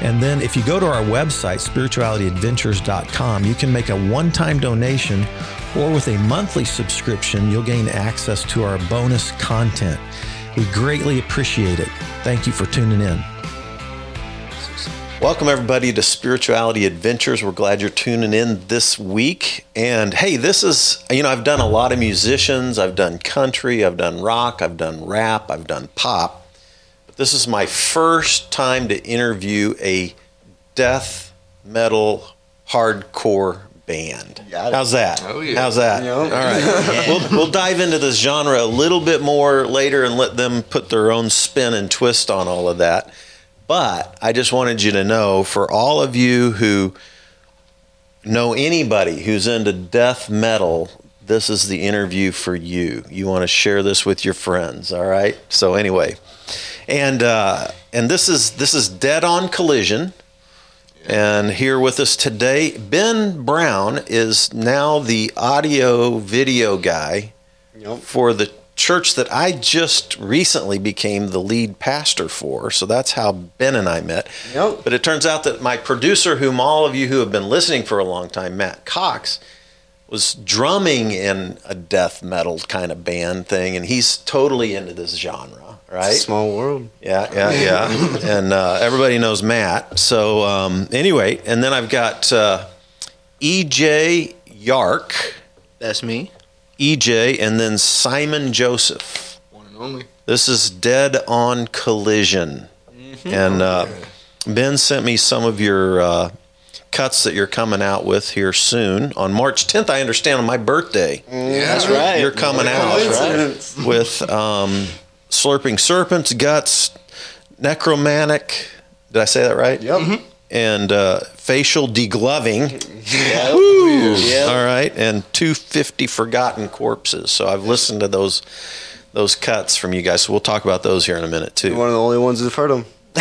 And then if you go to our website, spiritualityadventures.com, you can make a one time donation or with a monthly subscription, you'll gain access to our bonus content. We greatly appreciate it. Thank you for tuning in. Welcome, everybody, to Spirituality Adventures. We're glad you're tuning in this week. And hey, this is, you know, I've done a lot of musicians. I've done country, I've done rock, I've done rap, I've done pop. This is my first time to interview a death metal hardcore band. How's that? Oh, yeah. How's that? Yeah. All right. we'll, we'll dive into this genre a little bit more later and let them put their own spin and twist on all of that. But I just wanted you to know for all of you who know anybody who's into death metal, this is the interview for you. You want to share this with your friends, all right? So anyway, and uh, and this is this is Dead on Collision, and here with us today, Ben Brown is now the audio video guy Yep. for the church that I just recently became the lead pastor for. So that's how Ben and I met. Yep. But it turns out that my producer, whom all of you who have been listening for a long time, Matt Cox, was drumming in a death metal kind of band thing, and he's totally into this genre, right? Small world. Yeah, yeah, yeah. and uh, everybody knows Matt. So um, anyway, and then I've got uh, EJ Yark, That's me. EJ, and then Simon Joseph. One and only. This is Dead on Collision. And uh, Ben sent me some of your uh, cuts that you're coming out with here soon. On March 10th, I understand, on my birthday, Yeah, That's right. you're coming out Coincidence. with um, Slurping Serpents, Guts, Necromantic. Did I say that right? Yep. And uh, Facial Degloving. Yep. Yep. All right, and 250 Forgotten Corpses. So I've listened to those those cuts from you guys. So we'll talk about those here in a minute too. One of the only ones who've heard them.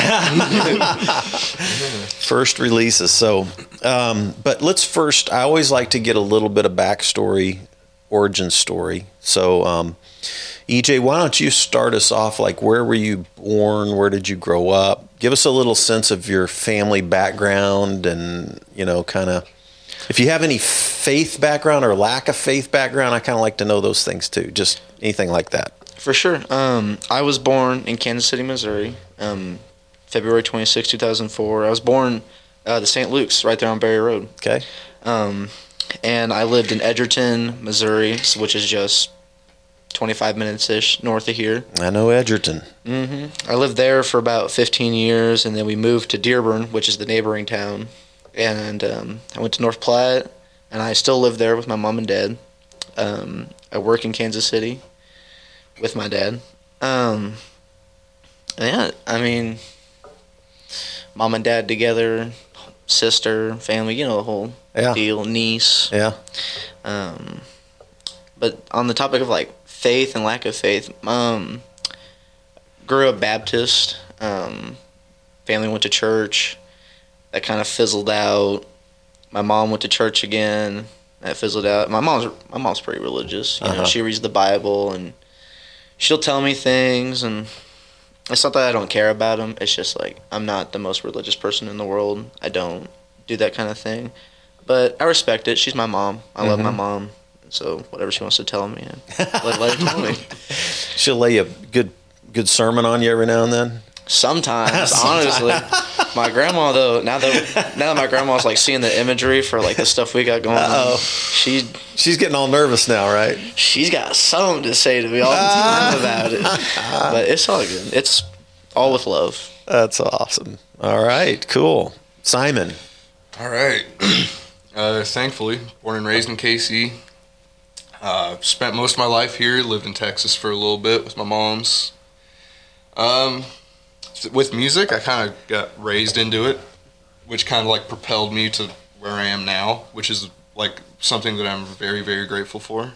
First releases. So, um, but let's first. I always like to get a little bit of backstory, origin story. So, um, EJ, why don't you start us off? Like, where were you born? Where did you grow up? Give us a little sense of your family background, and you know, kind of. If you have any faith background or lack of faith background, I kind of like to know those things too. Just anything like that. For sure. Um, I was born in Kansas City, Missouri, um, February 26, 2004. I was born uh, the St. Luke's right there on Barry Road. Okay. Um, and I lived in Edgerton, Missouri, which is just 25 minutes ish north of here. I know Edgerton. hmm I lived there for about 15 years, and then we moved to Dearborn, which is the neighboring town. And um, I went to North Platte, and I still live there with my mom and dad. Um, I work in Kansas City with my dad. Um, yeah, I mean, mom and dad together, sister, family, you know, the whole Yeah. deal, niece. Yeah. Um, but on the topic of like faith and lack of faith, um, grew up Baptist. Um, family went to church. That kind of fizzled out. My mom went to church again. That fizzled out. My mom's my mom's pretty religious. You know, Uh-huh. she reads the Bible and she'll tell me things. And it's not that I don't care about them. It's just like I'm not the most religious person in the world. I don't do that kind of thing. But I respect it. She's my mom. I love my mom. So whatever she wants to tell me, let, let her tell me. She'll lay a good good sermon on you every now and then. Sometimes, honestly, my grandma though. Now that now that my grandma's like seeing the imagery for like the stuff we got going Uh-oh. on, she She's getting all nervous now, right? she's got something to say to me all the time about it. But it's all good. It's all with love. That's awesome. All right, cool. Simon. All right. Uh, thankfully, born and raised in KC. Uh, spent most of my life here. Lived in Texas for a little bit with my mom's. Um, with music, I kind of got raised into it, which kind of like propelled me to where I am now, which is like something that I'm very very grateful for.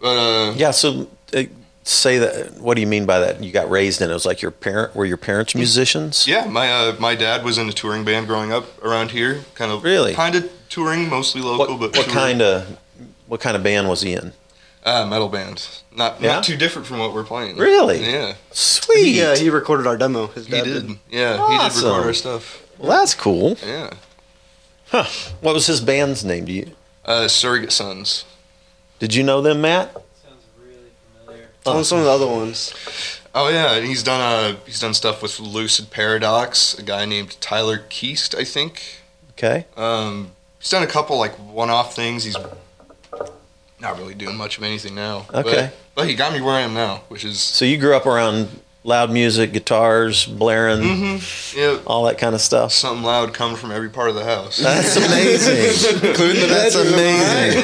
But uh, Yeah. So uh, say that. What do you mean by that? You got raised in it. It was like your parent. Were your parents musicians? yeah, my uh, my dad was in a touring band growing up around here, kind of Really? kind of touring, mostly What, local, but what kind of what kind of band was he in? uh, metal band? Not Yeah? not too different from what we're playing. Really? Yeah, Sweet. He, uh, he recorded our demo. His he did. did. Yeah, he did Awesome. record our stuff. well, that's cool. Yeah, Huh. What was his band's name? Do you uh, Surrogate Sons. did you know them, Matt? Sounds really familiar. On some of the other ones. Oh yeah, he's done uh he's done stuff with Lucid Paradox, a guy named Tyler Keast, I think. Okay. Um, he's done a couple like one-off things. He's not really doing much of anything now. Okay. but, but he got me where I am now, which is So you grew up around loud music, guitars, blaring, Mm-hmm. yeah, all that kind of stuff. something loud coming from every part of the house. That's amazing. Including the That's bedroom. amazing.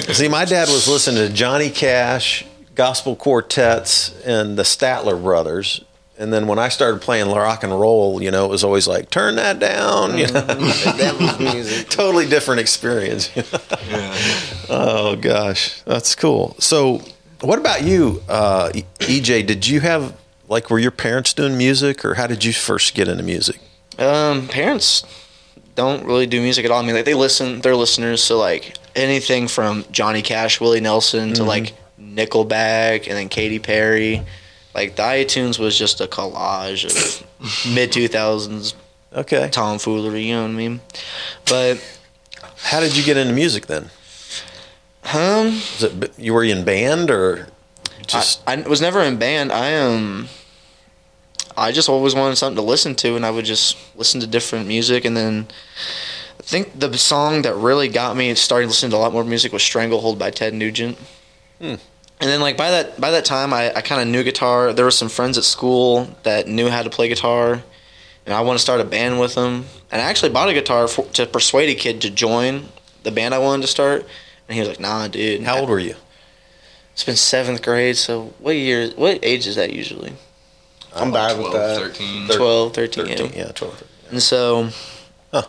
See, my dad was listening to Johnny Cash, gospel quartets, and the Statler brothers. And then when I started playing rock and roll, you know, it was always like, turn that down. You know, Devil's music. totally different experience. yeah. oh, gosh. That's cool. So, what about you, uh, EJ? Did you have, like, were your parents doing music, or how did you first get into music? Um, parents don't really do music at all. I mean, like they listen, they're listeners. So like anything from Johnny Cash, Willie Nelson to like Nickelback, and then Katy Perry. Like the iTunes was just a collage of mid two thousands Okay. tomfoolery. You know what I mean? But How did you get into music then? um, Was it you were you in band or just I, I was never in band. I um, I just always wanted something to listen to, and I would just listen to different music. And then I think the song that really got me starting listening to a lot more music was "Stranglehold" by Ted Nugent. Hmm. And then like by that by that time, I, I kind of knew guitar. There were some friends at school that knew how to play guitar, and I wanted to start a band with them. And I actually bought a guitar for, to persuade a kid to join the band I wanted to start. And he was like, "Nah, dude." how old were you? It's been seventh grade, so what year? What age is that usually? I'm bad with that. 13. 12, 13, 13, yeah. yeah, 12. And so, Huh.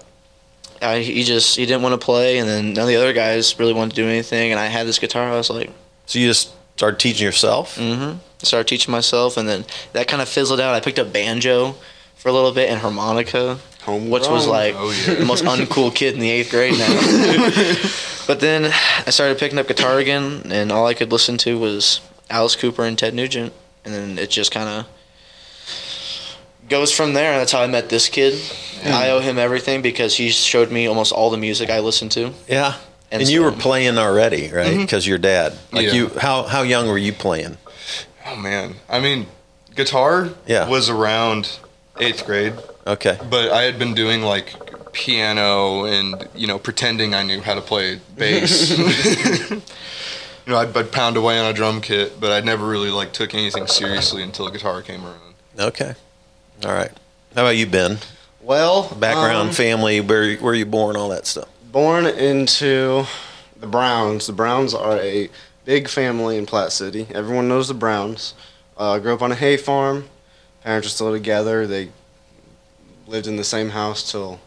I, he just he didn't want to play, and then none of the other guys really wanted to do anything. And I had this guitar. I was like, So you just started teaching yourself? mm-hmm. Started teaching myself, and then that kind of fizzled out. I picked up banjo for a little bit and harmonica, Homegrown. which was like Oh, yeah. the most uncool kid in the eighth grade now. but then I started picking up guitar again, and all I could listen to was Alice Cooper and Ted Nugent, and then it just kind of goes from there. And That's how I met this kid. I owe him everything because he showed me almost all the music I listened to. Yeah. And, And you were playing already, right? Because your dad. Like Yeah. you, how how young were you playing? Oh man, I mean, guitar Yeah. was around eighth grade, Okay. but I had been doing like piano and you know pretending I knew how to play bass. you know, I'd, I'd pound away on a drum kit, but I never really like took anything seriously until guitar came around. Okay. All right. How about you, Ben? Well, Background, um, family, where where you born, all that stuff. Born into the Browns. The Browns are a big family in Platte City. Everyone knows the Browns. Uh, grew up on a hay farm. Parents are still together. They lived in the same house till,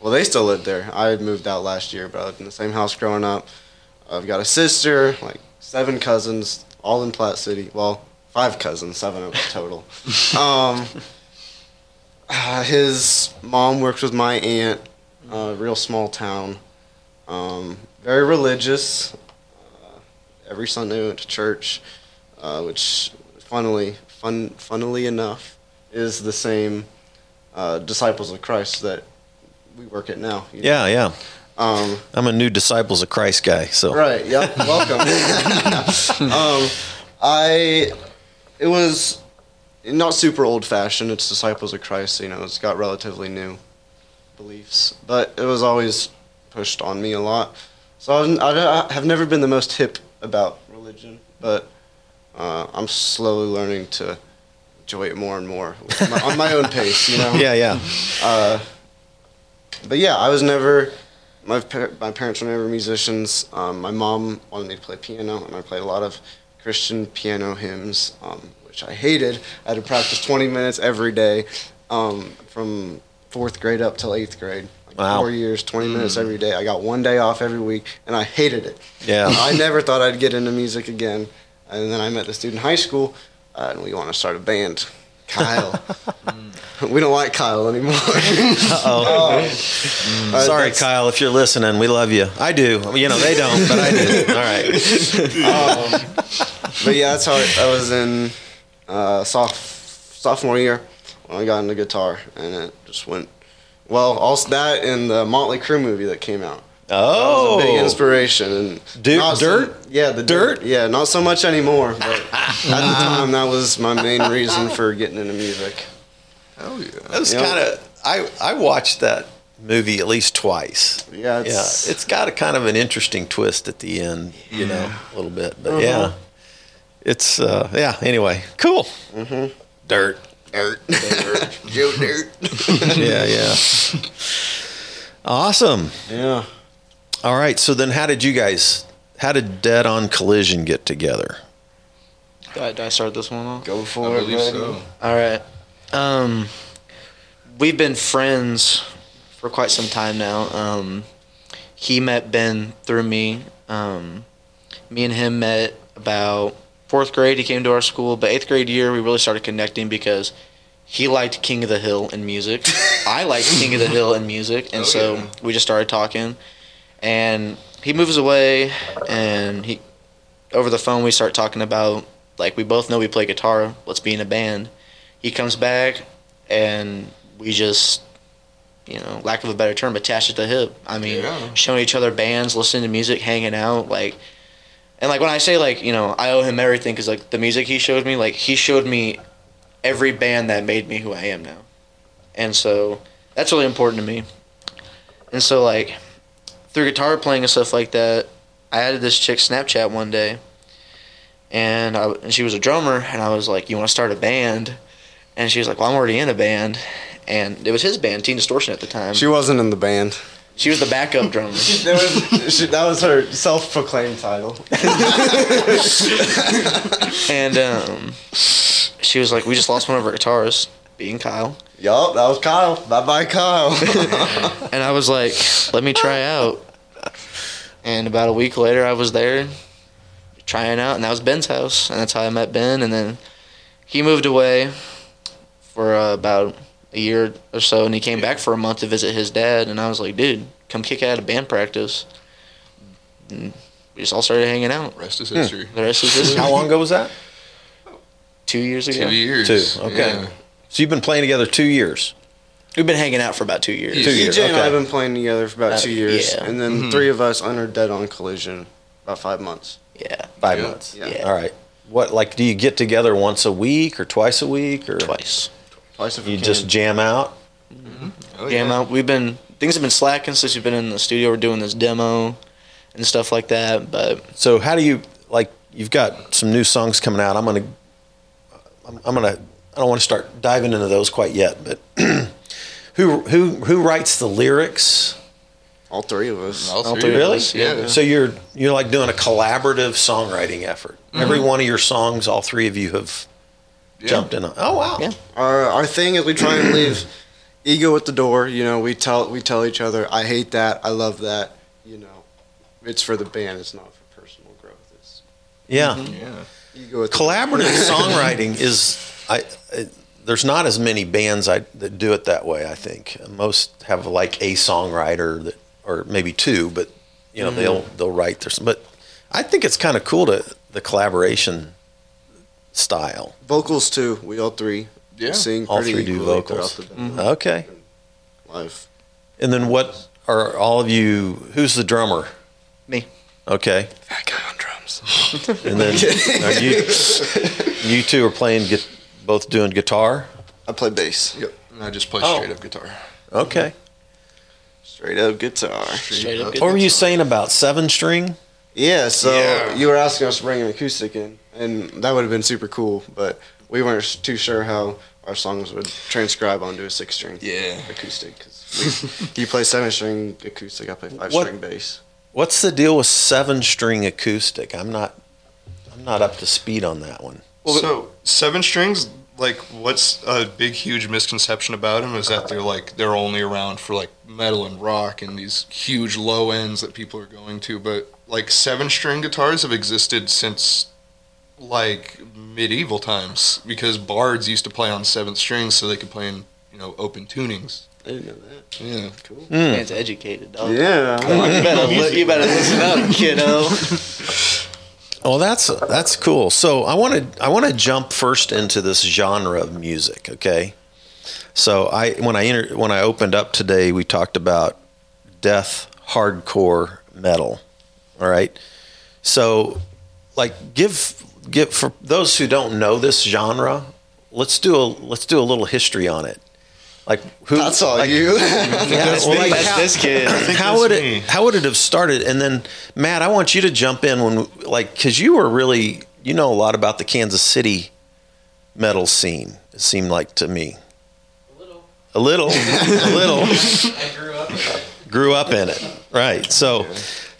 well, they still lived there. I had moved out last year, but I lived in the same house growing up. I've got a sister, like seven cousins, all in Platte City. Well, five cousins, seven of us total. um, uh, his mom works with my aunt uh, real small town. Um, very religious. Uh, every Sunday went to church, uh, which, funnily, fun, funnily enough, is the same uh, disciples of Christ that we work at now. you know. Yeah, yeah. Um, I'm a new disciples of Christ guy. So Right. Yep. Welcome. um, I. It was not super old fashioned. It's disciples of Christ. You know, it's got relatively new beliefs, but it was always pushed on me a lot. So I've, I have never been the most hip about religion, but uh, I'm slowly learning to enjoy it more and more my, on my own pace. You know. yeah, yeah. Uh, but yeah, I was never. My par- my parents were never musicians. Um, my mom wanted me to play piano, and I played a lot of Christian piano hymns, um, which I hated. I had to practice 20 minutes every day um, from fourth grade up till eighth grade. Wow. four years, 20 minutes every day. I got one day off every week, and I hated it. Yeah. I never thought I'd get into music again. And then I met this dude in high school, uh, and we want to start a band. Kyle. we don't like Kyle anymore. Uh-oh. Uh, Sorry, that's- Kyle, if you're listening, we love you. I do. You know, they don't, but I do. All right. But yeah, that's how I, I was in uh, soph- sophomore year when I got into guitar, and it just went. Well, also that and the Motley Crue movie that came out. Oh. Big inspiration and Dude, not so- Dirt? yeah, the Dirt? Yeah, not so much anymore. But at the time, that was my main reason for getting into music. Hell yeah. That was kind of. I I watched that movie at least twice. Yeah, Yeah, it's, it's got a kind of an interesting twist at the end, you know, a little bit. But Uh-huh. yeah, it's uh, yeah. Anyway, cool. Mhm. Dirt. Dirt, Joe Dirt. Yeah, yeah. Awesome. yeah. All right. So then, how did you guys? How did Dead on Collision get together? Do I, do I start this one off? Go I for it, believe so. All right. Um, we've been friends for quite some time now. Um, he met Ben through me. Um, me and him met about fourth grade. He came to our school, but eighth grade year we really started connecting because he liked King of the Hill in music. I liked King of the Hill in music, and Oh, so yeah. we just started talking. And he moves away, and he over the phone we start talking about like we both know we play guitar. Let's be in a band. He comes back, and we just, you know, lack of a better term, attached at the hip. I mean, Yeah. showing each other bands, listening to music, hanging out, like, and like when I say like you know I owe him everything because like the music he showed me, like he showed me every band that made me who I am now, and so that's really important to me. And so like through guitar playing and stuff like that, I added this chick Snapchat one day, and, I, and she was a drummer, and I was like, "You want to start a band?" And she was like, "Well, I'm already in a band." And it was his band, Teen Distortion, at the time. She wasn't in the band. She was the backup drummer. That was, she, that was her self-proclaimed title. and um, she was like, "We just lost one of our guitarists, being Kyle." yup, that was Kyle. Bye bye, Kyle. And I was like, "Let me try out." And about a week later, I was there trying out, and that was Ben's house, and that's how I met Ben. And then he moved away for uh, about a year or so, and he came back for a month to visit his dad. And I was like, "Dude, come kick out of band practice." And we just all started hanging out. Rest is history. The rest is history. How long ago was that? Two years ago. Two years. Two. Okay. Yeah. So you've been playing together two years. We've been hanging out for about two years. Two years, DJ and I have been playing together for about Uh, two years, yeah. and then three of us under Dead on Collision about five months. Yeah, Five Yeah. months. Yeah. Yeah. All right. What like do you get together once a week or twice a week or twice. Twice if we you can. just jam out? Mm-hmm. Mm-hmm. Oh, Jam yeah. out. We've been things have been slacking since you've been in the studio. We're doing this demo and stuff like that. But So how do you like? You've got some new songs coming out. I'm gonna, I'm, I'm gonna. I don't want to start diving into those quite yet, but who who who writes the lyrics? all three of us. All All three three of of Really? us, Yeah. So you're you're like doing a collaborative songwriting effort. Mm-hmm. Every one of your songs, all three of you have Yeah. jumped in on. Oh wow! Yeah. Our our thing is we try and leave ego at the door. You know, we tell we tell each other, I hate that, I love that. You know, it's for the band. It's not for personal growth. It's Yeah. Mm-hmm. Yeah. ego at the Collaborative songwriting is I. I there's not as many bands I, that do it that way. I think most have like a songwriter that, or maybe two, but you know mm-hmm. they'll they'll write their. But I think it's kind of cool to the collaboration style. vocals too. We all three Yeah. sing. All pretty three do vocals. throughout the band. Mm-hmm. Mm-hmm. Okay, Live. and then what are all of you? Who's the drummer? Me. Okay, That guy on drums. and then are you you two are playing, gu- both doing guitar. I play bass. Yep. And I just play Oh. straight up guitar. Okay. Straight up guitar. Straight up. What were you saying about seven string? Yeah, so Yeah. you were asking us to bring an acoustic in, and that would have been super cool, but we weren't too sure how our songs would transcribe onto a six string Yeah. acoustic. Cause you play seven string acoustic, I play five What- string bass. What's the deal with seven string acoustic? I'm not I'm not up to speed on that one. so seven strings, like what's a big huge misconception about them is that they're like they're only around for like metal and rock and these huge low ends that people are going to but like seven string guitars have existed since like medieval times because bards used to play on seventh strings so they could play in you know open tunings I didn't know that. yeah Cool. Hmm. Man's educated, dog. Yeah. You better, li- you better listen up, kiddo. Well, that's that's cool. So I want to I want to jump first into this genre of music. Okay, so I when I enter, when I opened up today, we talked about death hardcore metal. All right, so like give give for those who don't know this genre, let's do a let's do a little history on it. Like who? That's all like, you. Yeah, well, like, That's how- this kid. how would it how would it have started and then matt i want you to jump in when like because you were really you know a lot about the kansas city metal scene it seemed like to me A little. a little a little I grew up in it. grew up in it right so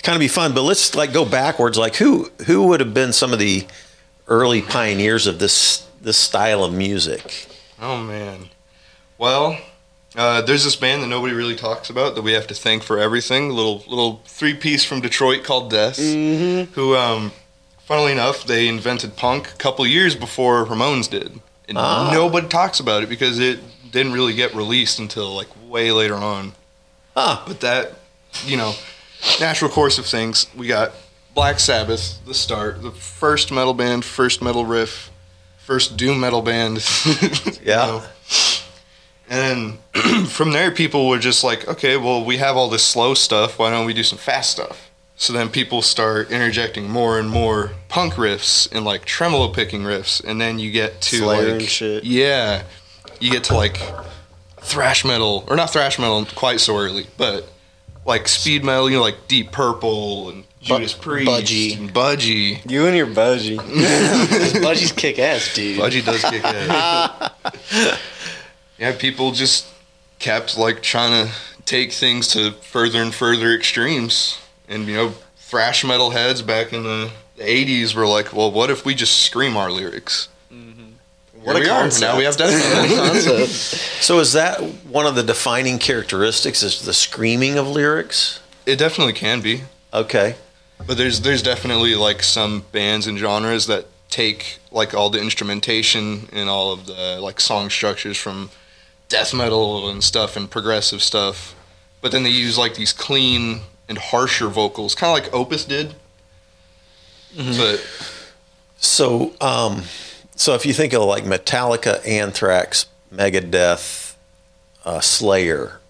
kind of be fun but let's like go backwards like who who would have been some of the early pioneers of this this style of music oh man well uh, there's this band that nobody really talks about that we have to thank for everything. Little little three piece from Detroit called Death, who, um, funnily enough, they invented punk a couple years before Ramones did, and Ah. nobody talks about it because it didn't really get released until like way later on. ah But that, you know, natural course of things. We got Black Sabbath, the start, the first metal band, first metal riff, first doom metal band. Yeah. know. And then from there, people were just like, okay, well, we have all this slow stuff. Why don't we do some fast stuff? So then people start interjecting more and more punk riffs and like tremolo picking riffs, and then you get to Slayer like yeah, you get to like thrash metal or not thrash metal quite so early, but like speed metal, you know, like Deep Purple and Judas Priest, Budgie. Budgie. You and your budgie. Budgie's kick ass, dude. Budgie does kick ass. yeah, people just kept like trying to take things to further and further extremes, and you know, thrash metal heads back in the. The 80s were like, well, what if we just scream our lyrics? Mm-hmm. What a Here we are. Now we have death so is that one of the defining characteristics is the screaming of lyrics it definitely can be. okay But there's there's definitely like some bands and genres that take like all the instrumentation and all of the like song structures from death metal and stuff and progressive stuff, but then they use like these clean and harsher vocals, kind of like Opeth did. But So, um, so if you think of like Metallica, Anthrax, Megadeth, uh, Slayer,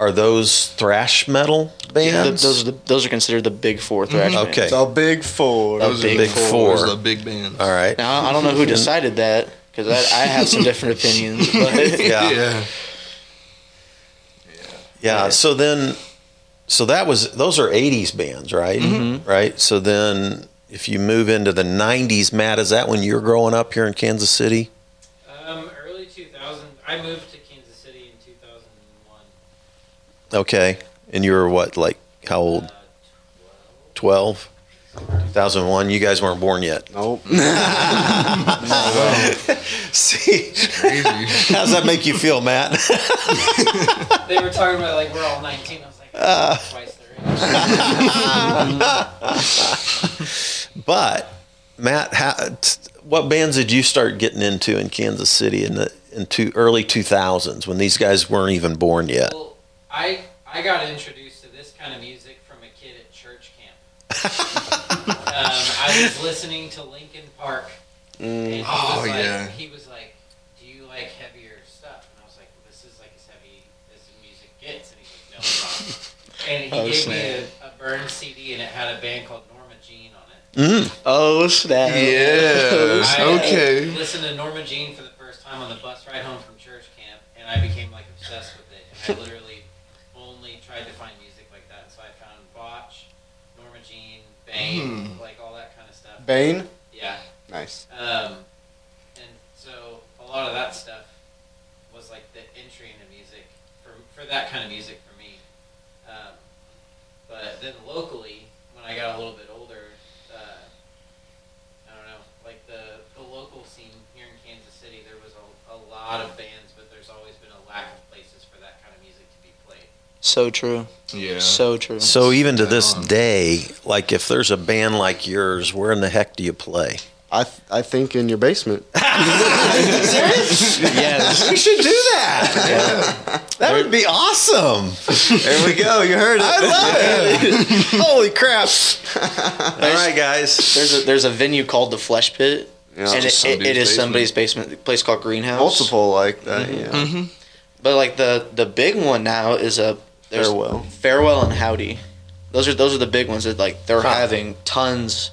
are those thrash metal Th- bands? those are the, those are considered the big four thrash bands. Okay. It's a big four. A those big are the four. Those are the big bands. All right. Now I don't know who decided that because I, I have some different opinions. But Yeah. Yeah. Yeah. So then, so that was those are '80s bands, right? Mm-hmm. Right. So then, if you move into the '90s, Matt, is that when you're growing up here in Kansas City? Um, early 2000. I moved Okay. And you were what, like how old? Uh, 12? 2001. You guys weren't born yet. Nope. See, Crazy. how does that make you feel, Matt? They were talking about like we're all 19. I was like, Uh. twice their age. But Matt, how, t- what bands did you start getting into in Kansas City in the into early 2000s when these guys weren't even born yet? Well, I I got introduced to this kind of music from a kid at church camp. um, I was listening to Linkin Park, and he Oh, was like, yeah. he was like, "Do you like heavier stuff?" And I was like, well, "This is like as heavy as the music gets." And he's like, "No, it's. And he Oh, gave snap. me a, a burned CD, and it had a band called Norma Jean on it. Mm. oh snap! Yeah. I Okay. I listened to Norma Jean for the first time on the bus ride home from church camp, and I became like obsessed with it. And I literally only tried to find music like that. So I found Botch, Norma Jean, Bane, Hmm. like all that kind of stuff. Bane. Yeah. Nice. Um, and so a lot of that stuff was like the entry into music for for that kind of music for me. Um, but then locally, when I got a little bit older, uh, I don't know, like the the local scene here in Kansas City, there was a So true. Yeah. So true. So even to this day, like if there's a band like yours, where in the heck do you play? I th- I think in your basement. yes. We should do that. That would be awesome. There we go. You heard it. I love it. Holy crap! All right, guys. There's a there's a venue called the Flesh Pit, Yeah. and it, it, it is somebody's somebody's basement. A place called Greenhouse. Multiple like that. Mm-hmm. Yeah. But like the the big one now is a there's Farewell. Farewell and Howdy. Those are those are the big ones that like they're Huh. having tons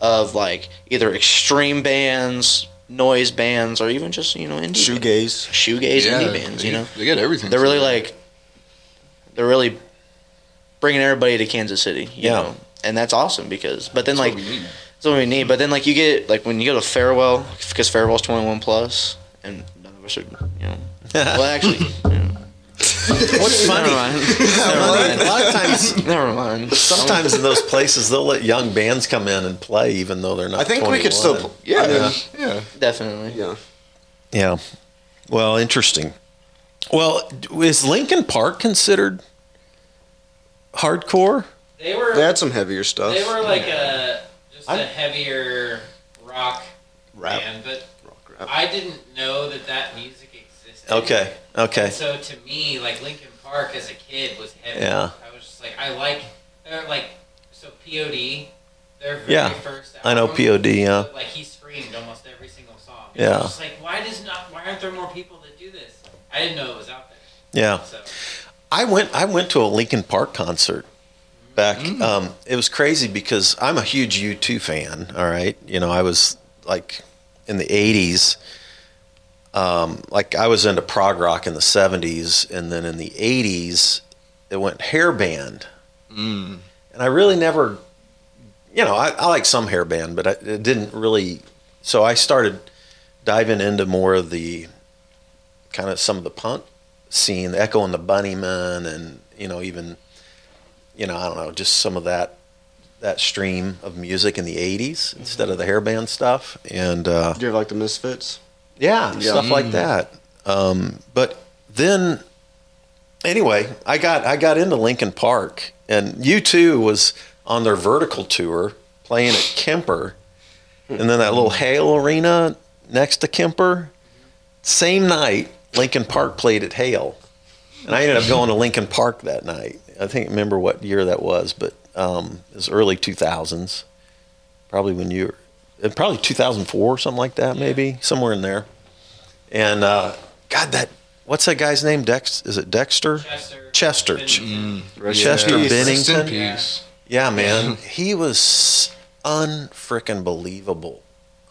of like either extreme bands, noise bands, or even just you know indie Shoegaze. shoegaze yeah, indie bands. they, You know, they get everything. they're really from like they're really bringing everybody to Kansas City. You Yeah. know? and that's awesome because but then That's like what we that's what we need. But then like you get like when you go to Farewell because Farewell's twenty one plus, and none of us are you know. Well, actually, you know, What's funny? never mind. A lot of times, Never mind. sometimes in those places, they'll let young bands come in and play, even though they're not. I think we could still. Pl- Yeah. I mean, Yeah. Yeah. Definitely. yeah. Yeah. Well, interesting. Well, is Linkin Park considered hardcore? They were They had some heavier stuff. they were like a just a I'm- heavier rock Rap. band, but Rock rap. I didn't know that that music Okay. Okay. So to me, like Linkin Park as a kid was heavy. Yeah. I was just like, I like, they're like, so POD, their very Yeah, first Album, I know POD. Yeah. Like he screamed almost every single song. Yeah. I was just like, why does not? Why aren't there more people that do this? I didn't know it was out there. Yeah. So I went. I went to a Linkin Park concert back. Um, it was crazy because I'm a huge U2 fan. All right, you know, I was like in the '80s. Um, like I was into prog rock in the '70s, and then in the '80s, it went hair band, Mm. and I really never, you know, I, I like some hair band, but I, it didn't really. So I started diving into more of the kind of some of the punk scene, the Echo and the Bunnymen, and you know even you know I don't know just some of that that stream of music in the '80s instead of the hairband stuff, and uh, Do you ever like the Misfits? Yeah, Yeah. stuff like that. Um, but then anyway, I got I got into Linkin Park, and U2 was on their Vertigo tour playing at Kemper, and then that little Hale Arena next to Kemper. Same night, Linkin Park played at Hale, and I ended up going to Linkin Park that night. I think remember what year that was, but um, it was early two thousands, probably when you were, probably two thousand four, or something like that, maybe somewhere in there. And uh, God, that what's that guy's name? Dex? Is it Dexter? Chester. Chester. Bennington. Rest Chester peace. Rest in Bennington. peace. Yeah, man, he was unfrickin' believable,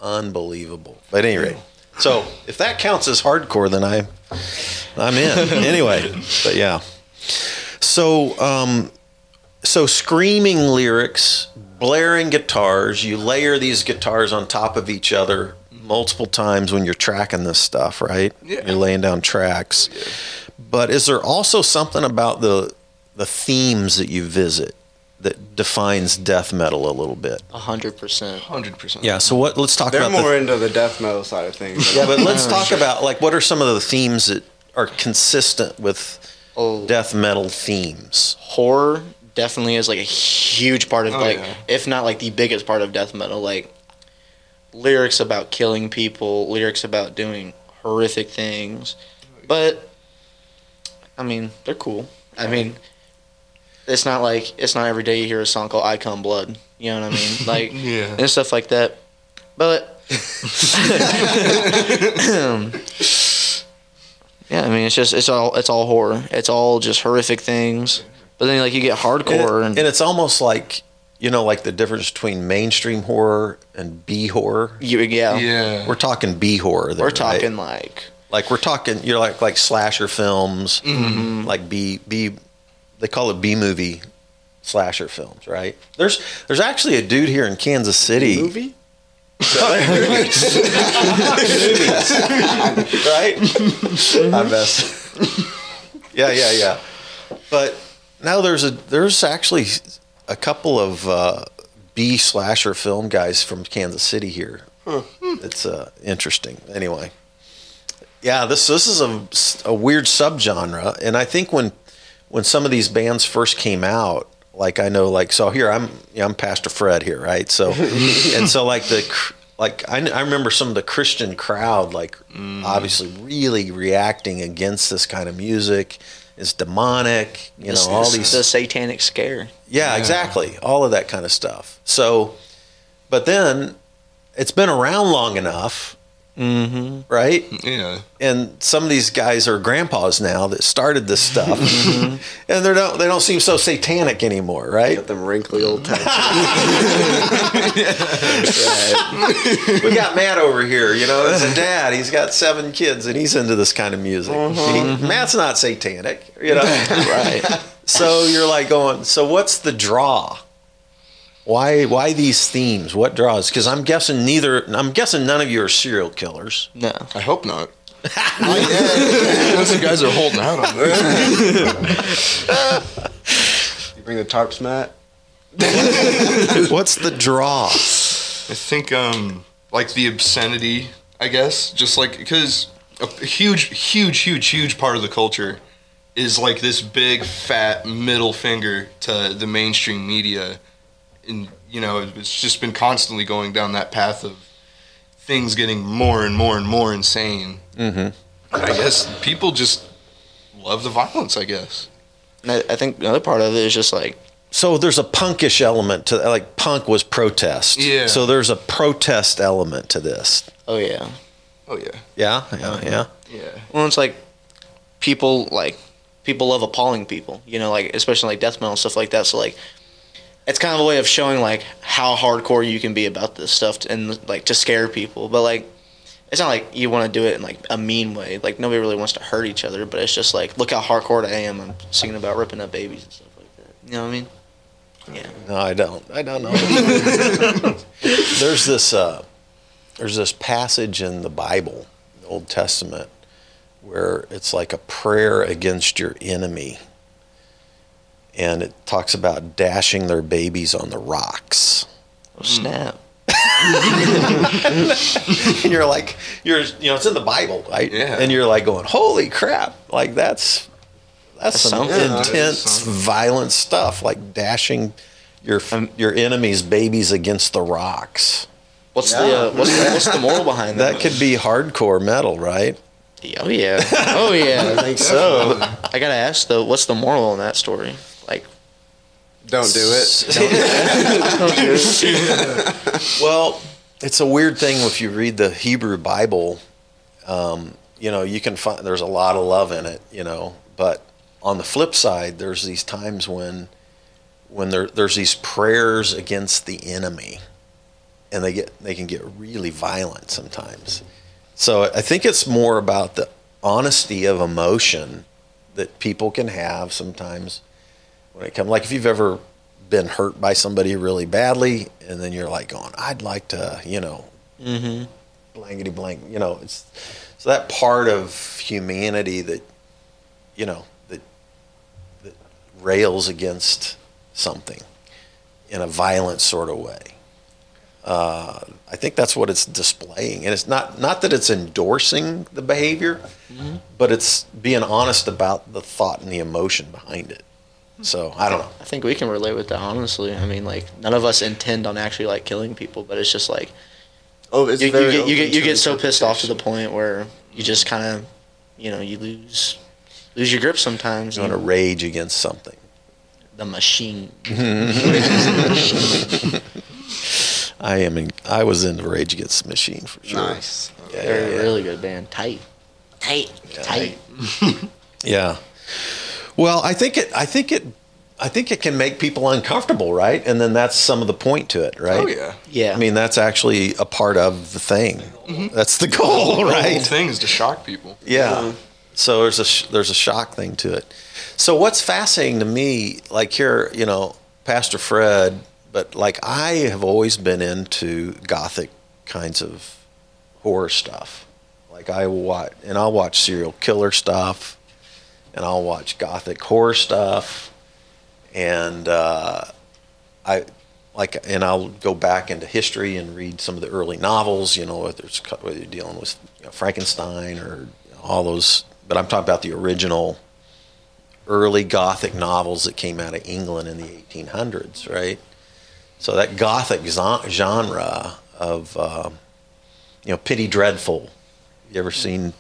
unbelievable. But at any rate, so if that counts as hardcore, then I, I'm in anyway. But yeah, so um, so screaming lyrics, blaring guitars. You layer these guitars on top of each other multiple times when you're tracking this stuff, right? Yeah. You're laying down tracks. But is there also something about the the themes that you visit that defines death metal a little bit? A hundred percent. Hundred percent. Yeah. So what? Let's talk They're about more the, into the death metal side of things. yeah, but let's talk about like what are some of the themes that are consistent with Oh, death metal themes? horror definitely is like a huge part of Oh, like, yeah. if not like the biggest part of death metal. Like lyrics about killing people, lyrics about doing horrific things, but I mean they're cool. I mean, it's not like it's not every day you hear a song called "I Come Blood." You know what I mean? Like Yeah. and stuff like that. But yeah, I mean it's just it's all it's all horror. It's all just horrific things. But then like you get hardcore and, and, and it's almost like you know, like the difference between mainstream horror and B horror. you, yeah, Yeah. We're talking B horror. There, we're right? talking like like we're talking. You're like like slasher films, Mm-hmm. like B B. They call it B movie slasher films, right? There's there's actually a dude here in Kansas City. movie. right? I best. yeah, yeah, yeah. But now there's a there's actually a couple of uh, B slasher film guys from Kansas City here. It's uh, interesting. Anyway, yeah, this this is a, a weird subgenre, and I think when when some of these bands first came out, like I know, like so here I'm, you know, I'm Pastor Fred here, right? So, and so like the, like I, I remember some of the Christian crowd, like obviously really reacting against this kind of music. It's demonic, you know, This- all this- these the satanic scare. yeah, exactly. All of that kind of stuff. So, but then it's been around long enough, Mm-hmm. right? Yeah. And some of these guys are grandpas now that started this stuff, mm-hmm. and they don't they don't seem so satanic anymore, right? Got them wrinkly old tattoos. we got Matt over here, you know, as a dad, he's got seven kids and he's into this kind of music. Mm-hmm. He- mm-hmm. Matt's not satanic, you know, Right. so you're like going, so what's the draw? Why why these themes? What draws? Because I'm guessing neither. I'm guessing none of you are serial killers. No. I hope not. Unless you guys are holding out on this. you bring the tarps, Matt. What's the draw? I think um like the obscenity, I guess, just like because a huge, huge, huge, huge part of the culture is like this big fat middle finger to the mainstream media, and you know it's just been constantly going down that path of things getting more and more and more insane. Mm-hmm. I guess people just love the violence. I guess. I, I think another part of it is just like So there's a punkish element to like punk was protest. Yeah. So there's a protest element to this. oh yeah. Oh yeah. Yeah, yeah, yeah. Yeah. Well, it's like people like people love appalling people, you know, like especially like death metal and stuff like that. So like, it's kind of a way of showing like how hardcore you can be about this stuff and like to scare people. But like, it's not like you want to do it in like a mean way. Like nobody really wants to hurt each other. But it's just like, look how hardcore I am. I'm singing about ripping up babies and stuff like that. You know what I mean? Yeah. No, I don't. I don't know. there's this uh, there's this passage in the Bible, the Old Testament, where it's like a prayer against your enemy. And it talks about dashing their babies on the rocks. Oh, snap. and you're like, you're, you know, it's in the Bible, right? Yeah. And you're like going, holy crap! Like that's that's That's some something. That is intense, something. violent stuff, like dashing your your enemy's babies against the rocks. What's the uh, what's the what's the moral behind that? That could be hardcore metal, right? Oh yeah. Oh yeah. I think so. I gotta ask though, what's the moral in that story? Like, Don't do it. well, it's a weird thing if you read the Hebrew Bible. Um, you know, you can find there's a lot of love in it. You know, but on the flip side, there's these times when when there there's these prayers against the enemy, and they get they can get really violent sometimes. So I think it's more about the honesty of emotion that people can have sometimes when it comes. Like if you've ever been hurt by somebody really badly, and then you're like going, "I'd like to," you know, mm-hmm. blankety blank. You know, it's so that part of humanity that you know that that rails against something in a violent sort of way. Uh, I think that's what it's displaying, and it's not not that it's endorsing the behavior, but it's being honest about the thought and the emotion behind it. So I don't know. I think we can relate with that honestly. I mean, like none of us intend on actually like killing people, but it's just like Oh, it's you, you get you get you get so pissed off to the point where you just kind of, you know, you lose lose your grip sometimes. You want to rage against something. the machine. I am. In, I was in the Rage Against the Machine for sure. Nice. Yeah, They're yeah, a really good band. Tight, tight, tight. yeah. Well, I think it. I think it. I think it can make people uncomfortable, right? And then that's some of the point to it, right? Oh yeah. Yeah. I mean, that's actually a part of the thing. Mm-hmm. That's the goal, right? The whole thing is to shock people. Yeah. Mm-hmm. So there's a sh- there's a shock thing to it. So what's fascinating to me, like here, you know, Pastor Fred, but like I have always been into gothic kinds of horror stuff. Like I will watch, and I'll watch serial killer stuff, and I'll watch gothic horror stuff, and uh, I like, and I'll go back into history and read some of the early novels. You know, whether whether you're dealing with you know, Frankenstein or all those, but I'm talking about the original early Gothic novels that came out of England in the 1800s, right? So that Gothic genre of, uh, you know, Penny Dreadful. You ever seen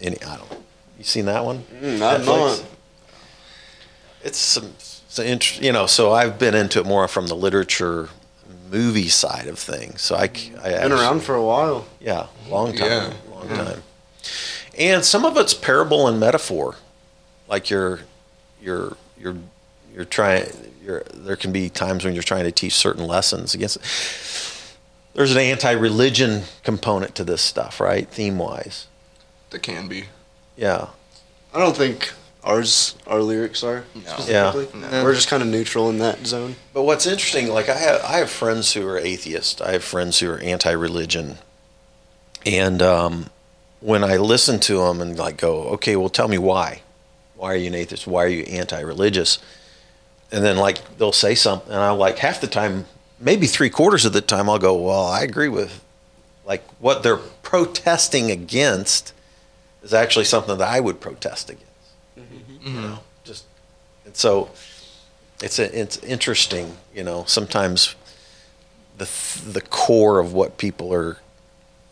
any? I don't. You seen that one? Mm, not knowing. It's some, some int- you know. So I've been into it more from the literature, movie side of things. So I, I Been actually- around for a while. yeah, long time, Yeah, long yeah. time. And some of it's parable and metaphor, like you're, you're, you're, you're trying. You're, there can be times when you're trying to teach certain lessons against. There's an anti-religion component to this stuff, right? Theme-wise, That can be. Yeah, I don't think ours, our lyrics are specifically. Yeah. We're just kind of neutral in that zone. But what's interesting, like I have, I have friends who are atheists. I have friends who are anti-religion, and um, when I listen to them and like go, okay, well, tell me why. Why are you an atheist? Why are you anti-religious? And then like they'll say something, and I like half the time, maybe three quarters of the time, I'll go, well, I agree with, like what they're protesting against is actually something that I would protest against. Mm-hmm. You mm-hmm. know, just and so it's a, it's interesting, you know. Sometimes the the core of what people are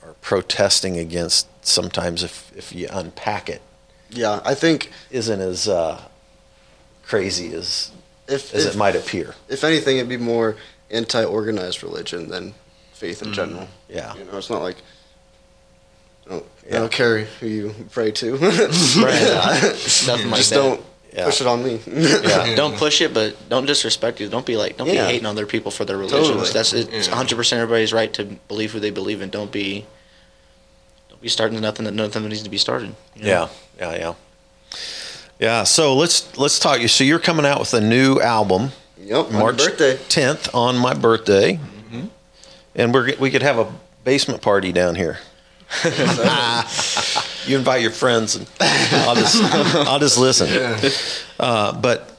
are protesting against. Sometimes, if if you unpack it, Yeah, I think isn't as uh, crazy as if as if, it might appear. if anything, it'd be more anti-organized religion than faith in mm-hmm. general. Yeah, You know, it's not like I Oh, don't, Yeah. I don't care who you pray to. Nothing like just that. don't Yeah. push it on me. yeah, Don't push it, but don't disrespect you. Don't be like, don't Yeah. be hating on other people for their religions. Totally. That's it's Yeah. 100 percent everybody's right to believe who they believe in. Don't be, don't be starting nothing that nothing needs to be started. you know? yeah, yeah, yeah. Yeah. So let's let's talk. You. So you're coming out with a new album. Yep, my March birthday. 10th on my birthday, mm-hmm. and we're we could have a basement party down here. you invite your friends, and I'll just I'll just listen. Uh, but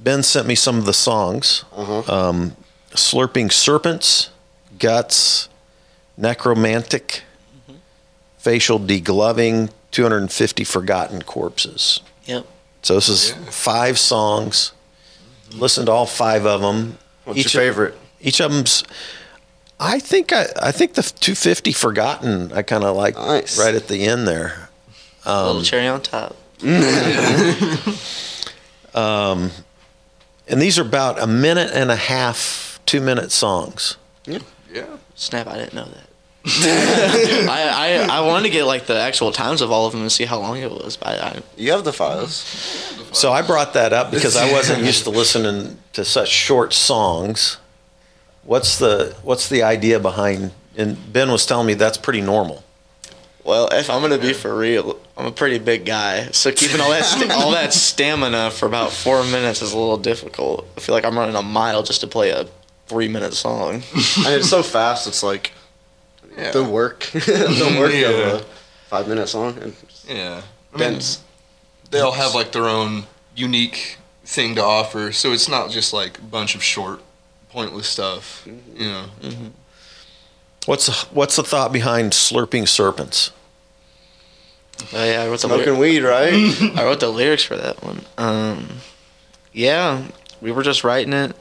Ben sent me some of the songs: Uh-huh. um, "Slurping Serpents," "Guts," "Necromantic," "Facial Degloving," "250 Forgotten Corpses." Yep. So this is Yeah. five songs. Listen to all five of them. What's each your of- favorite? each of them's. I think I, I think the 250 Forgotten I kind of like Nice. right at the end there. A little cherry on top. um, And these are about a minute and a half, two minute songs. Yeah. yeah. Snap! I didn't know that. I, I I wanted to get like the actual times of all of them and see how long it was, but I, I You have the files. So I brought that up because I wasn't used to listening to such short songs. What's the what's the idea behind? And Ben was telling me that's pretty normal. Well, if I'm gonna be for real, I'm a pretty big guy, so keeping all that st- all that stamina for about four minutes is a little difficult. I feel like I'm running a mile just to play a three minute song. and it's so fast. It's like Yeah. the work, the work Yeah. of a five minute song. And Yeah. I mean, Ben's they all have like their own unique thing to offer, so it's not just like a bunch of short, pointless stuff. You know. What's what's the thought behind slurping serpents? Oh, yeah, I wrote the lyrics. smoking weed, right? I wrote the lyrics for that one. Um, yeah, we were just writing it,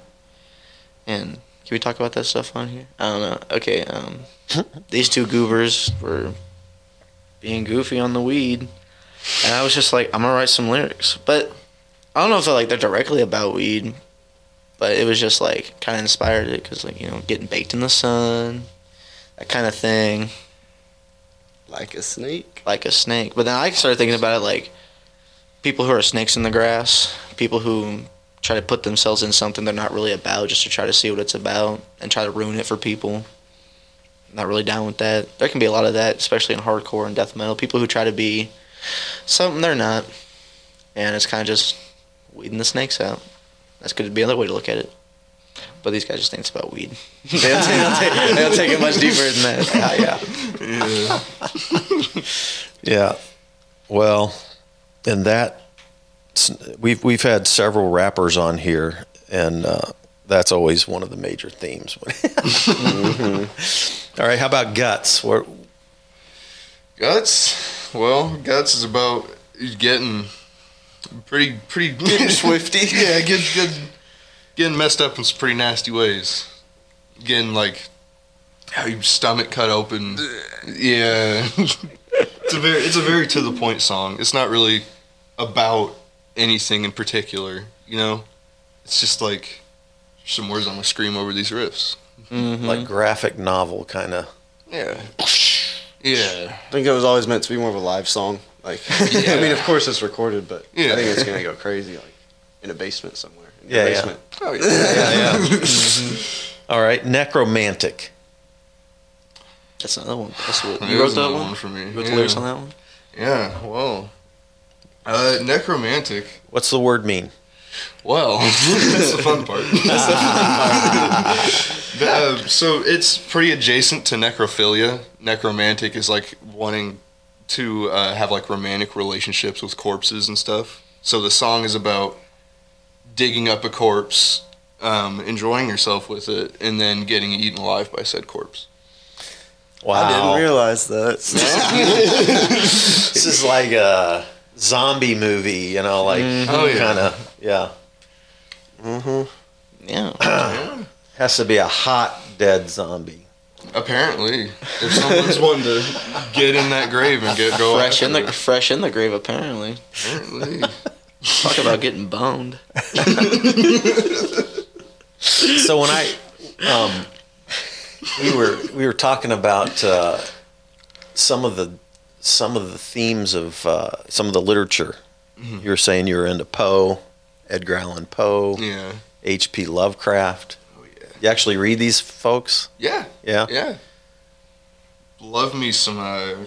and can we talk about that stuff on here? I don't know. Okay, um, these two goobers were being goofy on the weed, and I was just like, I'm gonna write some lyrics, but I don't know if like they're directly about weed, but it was just like kind of inspired it because like you know getting baked in the sun, that kind of thing like a snake. like a snake. But then I started thinking about it like people who are snakes in the grass, people who try to put themselves in something they're not really about just to try to see what it's about and try to ruin it for people. Not really down with that. There can be a lot of that, especially in hardcore and death metal. People who try to be something they're not, and it's kind of just weeding the snakes out. That's could be another way to look at it. But these guys just think it's about weed. they, don't take, they, don't take, they don't take it much deeper than that. Yeah, Yeah, yeah. yeah. Well, and that we've we've had several rappers on here, and uh, that's always one of the major themes. All right, how about guts? What, Guts. Well, guts is about getting Pretty, pretty Swifty. yeah, getting, get, getting messed up in some pretty nasty ways. Getting like how your stomach cut open. Yeah, it's a very, it's a very to the point song. It's not really about anything in particular. You know, it's just like some words I'm gonna scream over these riffs. Mm-hmm. Like graphic novel kind of. Yeah, yeah. I think it was always meant to be more of a live song. Like, I mean, of course it's recorded, but Yeah. I think it's gonna go crazy, like in a basement somewhere. In your Yeah, yeah. basement. Oh yeah. Yeah, yeah. All right, necromantic. That's another one. That's what you wrote that one. one for me. You wrote the lyrics on that one. Yeah. Well, uh, necromantic. What's the word mean? Well, that's the fun part. The, uh, so it's pretty adjacent to necrophilia. Necromantic is like wanting to uh, have like romantic relationships with corpses and stuff. So the song is about digging up a corpse, um, enjoying yourself with it, and then getting eaten alive by said corpse. Wow. I didn't realize that. this is like a zombie movie, you know, like Oh, yeah. kind of, yeah. mm-hmm. Yeah. Has to be a hot dead zombie. Apparently, if someone's wanting to get in that grave and get go fresh in the it, fresh in the grave. Apparently, apparently. talk about getting boned. So when I, um, we were we were talking about uh, some of the some of the themes of uh, some of the literature. You were saying you were into Poe, Edgar Allan Poe, Yeah. H.P. Lovecraft. You actually read these folks? Yeah. Yeah. Yeah. Love me some uh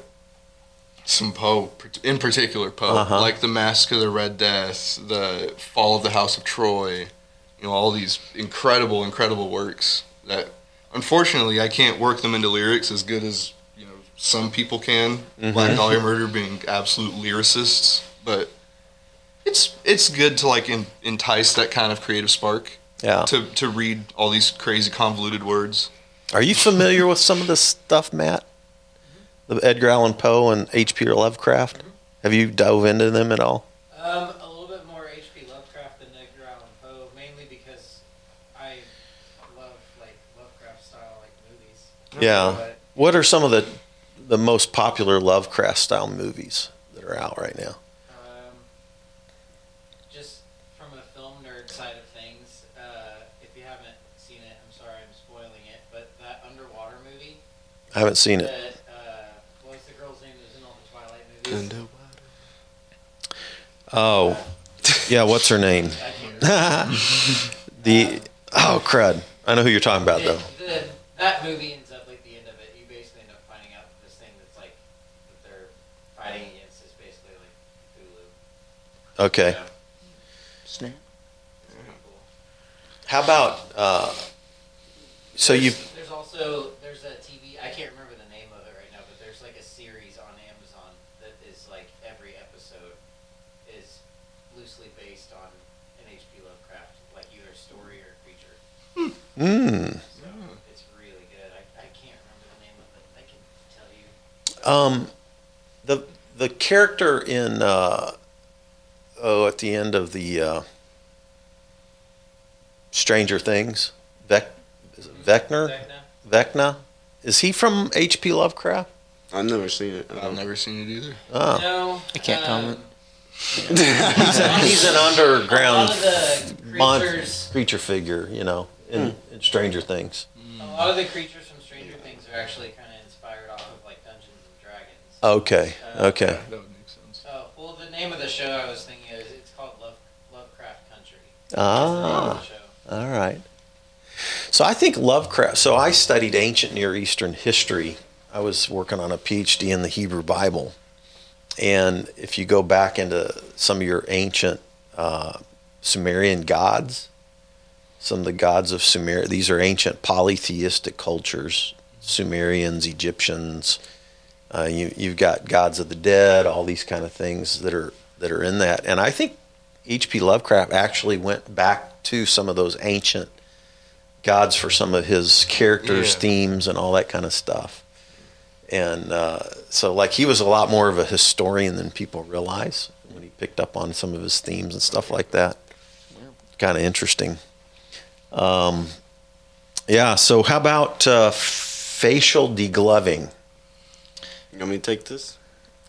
some Poe, in particular Poe, Uh-huh. like the Masque of the Red Death, the Fall of the House of Troy, you know, all these incredible, incredible works that, unfortunately, I can't work them into lyrics as good as you know some people can. Black Dahlia Murder being absolute lyricists, but it's it's good to like en- entice that kind of creative spark Yeah. to to read all these crazy convoluted words. Are you familiar with some of this stuff, Matt? The Edgar Allan Poe and H.P. Lovecraft. Have you dove into them at all? Um, a little bit more H.P. Lovecraft than Edgar Allan Poe, mainly because I love like Lovecraft style like movies. Yeah. But What are some of the the most popular Lovecraft style movies that are out right now? I haven't seen it. that uh, the girl's name that in all the Twilight movies? Oh, yeah. What's her name? I can't remember. the oh crud! I know who you're talking about though. The, the, that movie ends up like the end of it. You basically end up finding out this thing that's like that they're fighting against is basically like Cthulhu. Okay. Yeah, Snap. cool. How about uh, so you? Also there's a TV. I can't remember the name of it right now, but there's like a series on Amazon that is like every episode is loosely based on an H.P. Lovecraft, like either story or creature. Mm, So it's really good. I, I can't remember the name of it. I can tell you. um, the the character in uh, oh at the end of the uh, Stranger Things, Vec, is it Vecna? Vecna? Vecna, is he from H.P. Lovecraft? I've never seen it. I've never seen it either. Oh, No, I can't um, comment. he's, a, he's an A lot underground of the mon- creature figure, you know, in, in Stranger Things. a lot of the creatures from Stranger Things are actually kind of inspired off of like Dungeons and Dragons. Okay, okay. That would make sense. Oh, well, the name of the show I was thinking is it's called Love, Lovecraft Country. That's the Ah. name of the show. All right. So I think Lovecraft. So I studied ancient Near Eastern history. I was working on a PhD in the Hebrew Bible, and if you go back into some of your ancient uh, Sumerian gods, some of the gods of Sumer, these are ancient polytheistic cultures: Sumerians, Egyptians. Uh, you, you've got gods of the dead, all these kind of things that are that are in that, and I think H.P. Lovecraft actually went back to some of those ancient gods for some of his characters, Yeah. themes, and all that kind of stuff. And uh, so, like, he was a lot more of a historian than people realize when he picked up on some of his themes and stuff like that. Kind of interesting. Um, yeah. So how about uh, facial degloving? You want me to take this?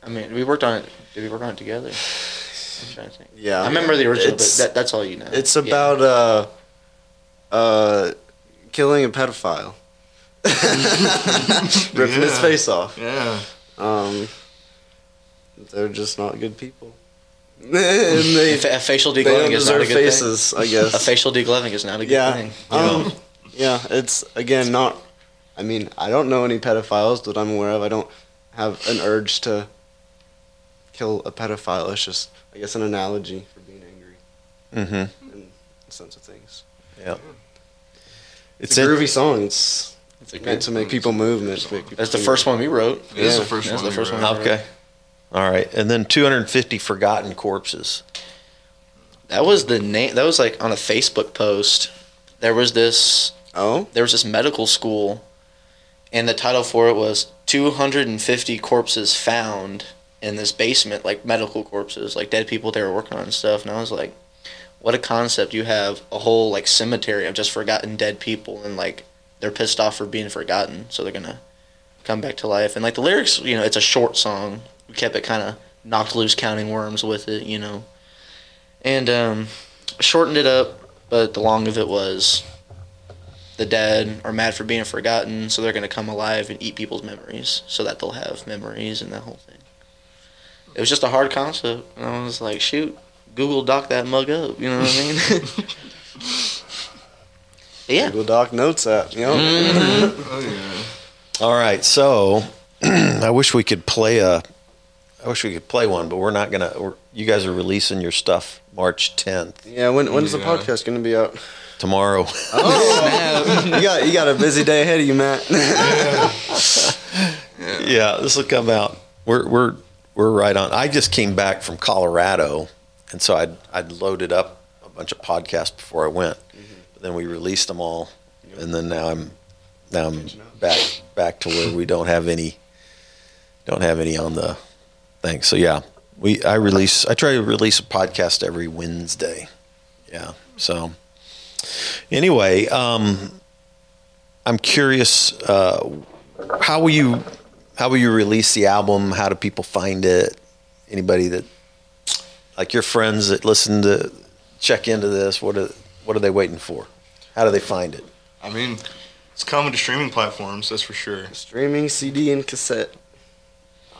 I mean, we worked on it. Did we work on it together? I'm trying to think. Yeah. I remember the original, but that, that's all you know. It's Yeah. about uh, uh, killing a pedophile, ripping his face off. Yeah. Um, they're just not good people. and they, a facial they degloving is not a good faces, I guess. thing. A facial degloving is not a good yeah. thing. Um, yeah, it's again not. I mean, I don't know any pedophiles that I'm aware of. I don't have an urge to kill a pedophile. It's just, I guess, an analogy for being angry Mm-hmm. in sense of things. Yeah. It's It's a groovy song. It's It's a meant to make people move. Meant to make people That's the first one we wrote. It is Yeah, the first that's one. the first one. Okay. All right. And then 250 forgotten corpses. That was the name. That was like on a Facebook post. There was this. Oh, There was this medical school, and the title for it was 250 corpses found in this basement, like medical corpses, like dead people they were working on and stuff. And I was like, what a concept! You have a whole like cemetery of just forgotten dead people, and like they're pissed off for being forgotten, so they're gonna come back to life. And like the lyrics, you know, it's a short song. We kept it kind of knocked loose, counting worms with it, you know, and um, shortened it up. But the long of it was the dead are mad for being forgotten, so they're gonna come alive and eat people's memories, so that they'll have memories and that whole thing. It was just a hard concept, and I was like, shoot, Google Doc that mug up. You know what I mean? yeah. Google Doc Notes app. You know, mm-hmm. Oh yeah. All right. So I wish we could play a. I wish we could play one, but we're not gonna. We're, you guys are releasing your stuff March 10th yeah. When when's the podcast going to be out? tomorrow. Oh, you got you got a busy day ahead of you, Matt. Yeah. yeah, this will come out. We're we're we're right on. I just came back from Colorado, and so I'd I'd loaded up a bunch of podcasts before I went. But then we released them all, and then now I'm now I'm back back to where we don't have any don't have any on the thing. So yeah, we I release I try to release a podcast every Wednesday. Yeah. So anyway, um, I'm curious. Uh, how will you how will you release the album? How do people find it? Anybody that like your friends that listen to check into this, what are what are they waiting for? How do they find it? I mean, it's coming to streaming platforms. That's for sure. Streaming CD and cassette. Oh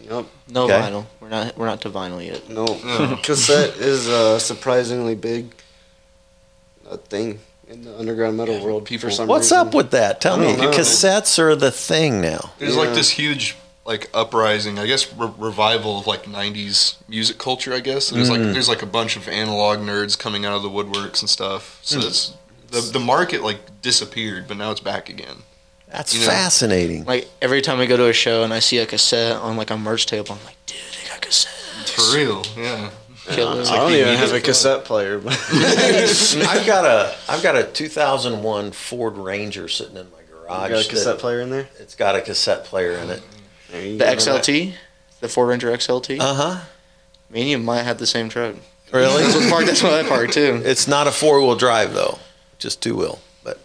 yeah. Yep. No Okay. vinyl. We're not. We're not to vinyl yet. No, No. cassette is a surprisingly big uh, thing in the underground metal Yeah, world. people- for some What's reason. up with that? Tell me. know. Cassettes are the thing now. There's Yeah. like this huge like uprising, I guess, re- revival of like '90s music culture. I guess there's like mm. there's like a bunch of analog nerds coming out of the woodworks and stuff. So mm. it's the the market like disappeared, but now it's back again. That's You know. fascinating. Like every time I go to a show and I see a cassette on like a merch table, I'm like, dude, they got cassettes. For real, yeah. Killer. I don't even have a music cassette player, but I've got a I've got a 2001 Ford Ranger sitting in my you garage. got a cassette player in there. It's got a cassette player in it. There you The go. XLT, the Ford Ranger XLT. Uh huh. Me and you might have the same truck. Really? That's what parked. That's what I parked too. It's not a four wheel drive though, just two wheel. But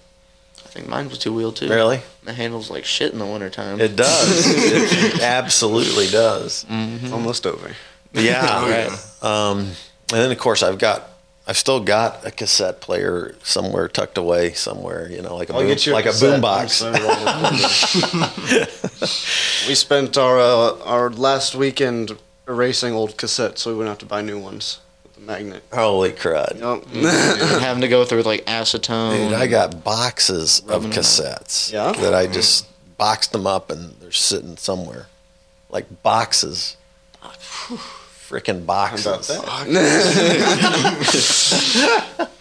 I think mine was two wheel too. really, The handles like shit in the wintertime. it does. it absolutely does. It's almost over. Yeah. Oh, yeah. Um, and then of course I've got I've still got a cassette player somewhere tucked away somewhere. You know, like a I'll boom, get you a like a cassette. boom box. I'm sorry, Robert. we spent our uh, our last weekend erasing old cassettes, so we wouldn't have to buy new ones with the magnet. Holy crud! Yep. having to go through like acetone. Dude, I got boxes of Rubbing them out. cassettes Yeah? that I just boxed them up and they're sitting somewhere, like boxes, freaking How boxes. about that?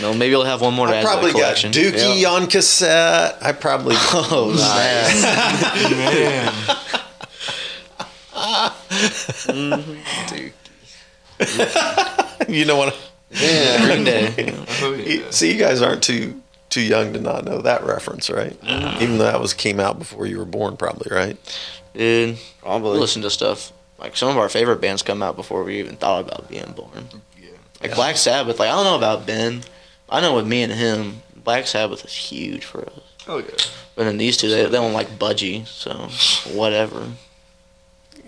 No, maybe I'll have one more to I add to probably got collection. Dookie on cassette. I probably Oh, nice. Man, you know what? yeah. Green Day. oh, yeah. See, you guys aren't too too young to not know that reference, right? Mm-hmm. Even though that was came out before you were born, probably, right? Dude, Probably. listen to stuff. Like some of our favorite bands come out before we even thought about being born. Yeah. Like Yeah. Black Sabbath, like I don't know about Ben, I know with me and him, Black Sabbath is huge for us. Oh yeah. But then these two, they, they don't like budgie, so whatever.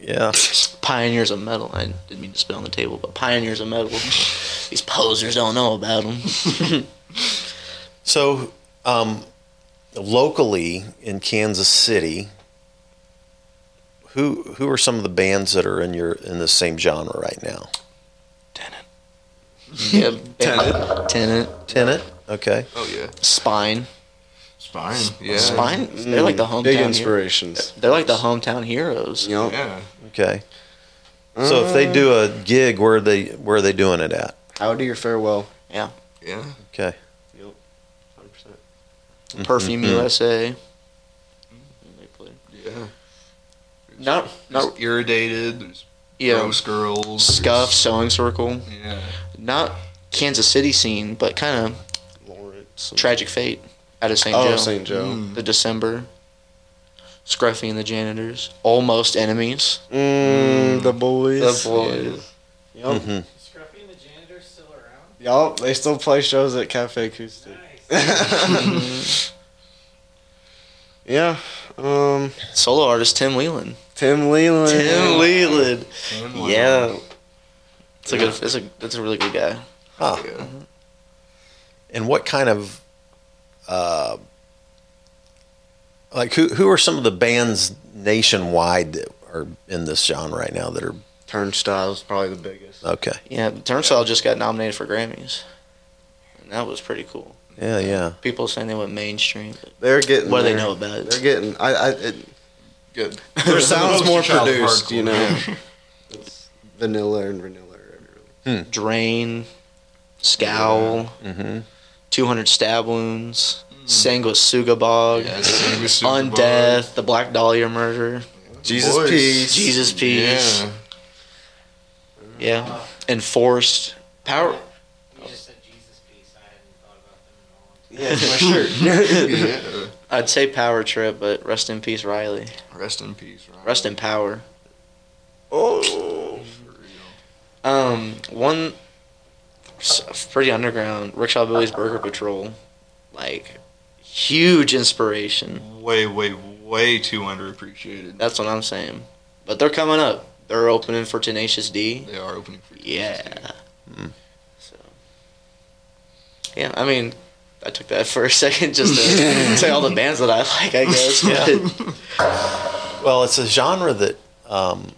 Yeah. Pioneers of metal. I didn't mean to spit on the table, but pioneers of metal. These posers don't know about them. So, um, locally in Kansas City, who who are some of the bands that are in your in the same genre right now? Tenant. yeah, Tenet. Tenant, Tenet. Okay. Oh yeah. Spine, Spine. Yeah. Spine. They're like the hometown. Big hero- inspirations. They're like the hometown heroes. Yup. Yeah. Okay. So if they do a gig, where are they where are they doing it at? How do your farewell? Yeah. Yeah. Okay. Yep. 100%. Perfume Mhm. USA. They play. Yeah. Not There's not irritated. There's yeah. Rose girls. Scuff, Sewing Circle. Yeah. Not Kansas City scene, but kind of Lawrence. Tragic Fate out of St. Oh, Joe. St. Joe. Mm. The December. Scruffy and the Janitors. Almost Enemies. Mm, the boys. The boys. Yup. hmm Scruffy and the janitor still around? Yup. They still play shows at Cafe Acoustic. Nice. yeah. Um. Solo artist Tim Whelan. Tim Leland. Tim Leland. And one. Yeah. It's a good. It's a. That's a really good guy. Huh. Yeah. And what kind of uh, like who who are some of the bands nationwide that are in this genre right now that are Turnstile's probably the biggest. okay? Yeah, Turnstile just got nominated for Grammys, and that was pretty cool. Yeah, yeah. People saying they went mainstream. They're getting. what do they know about it? They're getting. I. I it, Good. their sounds more produced. You know. it's vanilla and vanilla. Really. Drain, Scowl, Mm-hmm. 200 Stab Wounds, Sanguisuga Bogg, Yeah, Sanguisuga Undeath, The Black Dahlia Murder. Jesus Boys. Peace. Jesus Piece. Yeah. Yeah. Enforced. Power. You just said Jesus Piece. I hadn't thought about them in a. Yeah, my shirt. yeah. I'd say Power Trip, but rest in peace, Riley. Rest in peace. Ryan. Rest in power. oh. Um, one pretty underground, Rickshaw Billy's Burger Patrol. Like, huge inspiration. Way, way, way too underappreciated. That's what I'm saying. But they're coming up. They're opening for Tenacious D. They are opening for Yeah. Mm. So, yeah, I mean, I took that for a second just to say all the bands that I like, I guess. But Well, it's a genre that, um,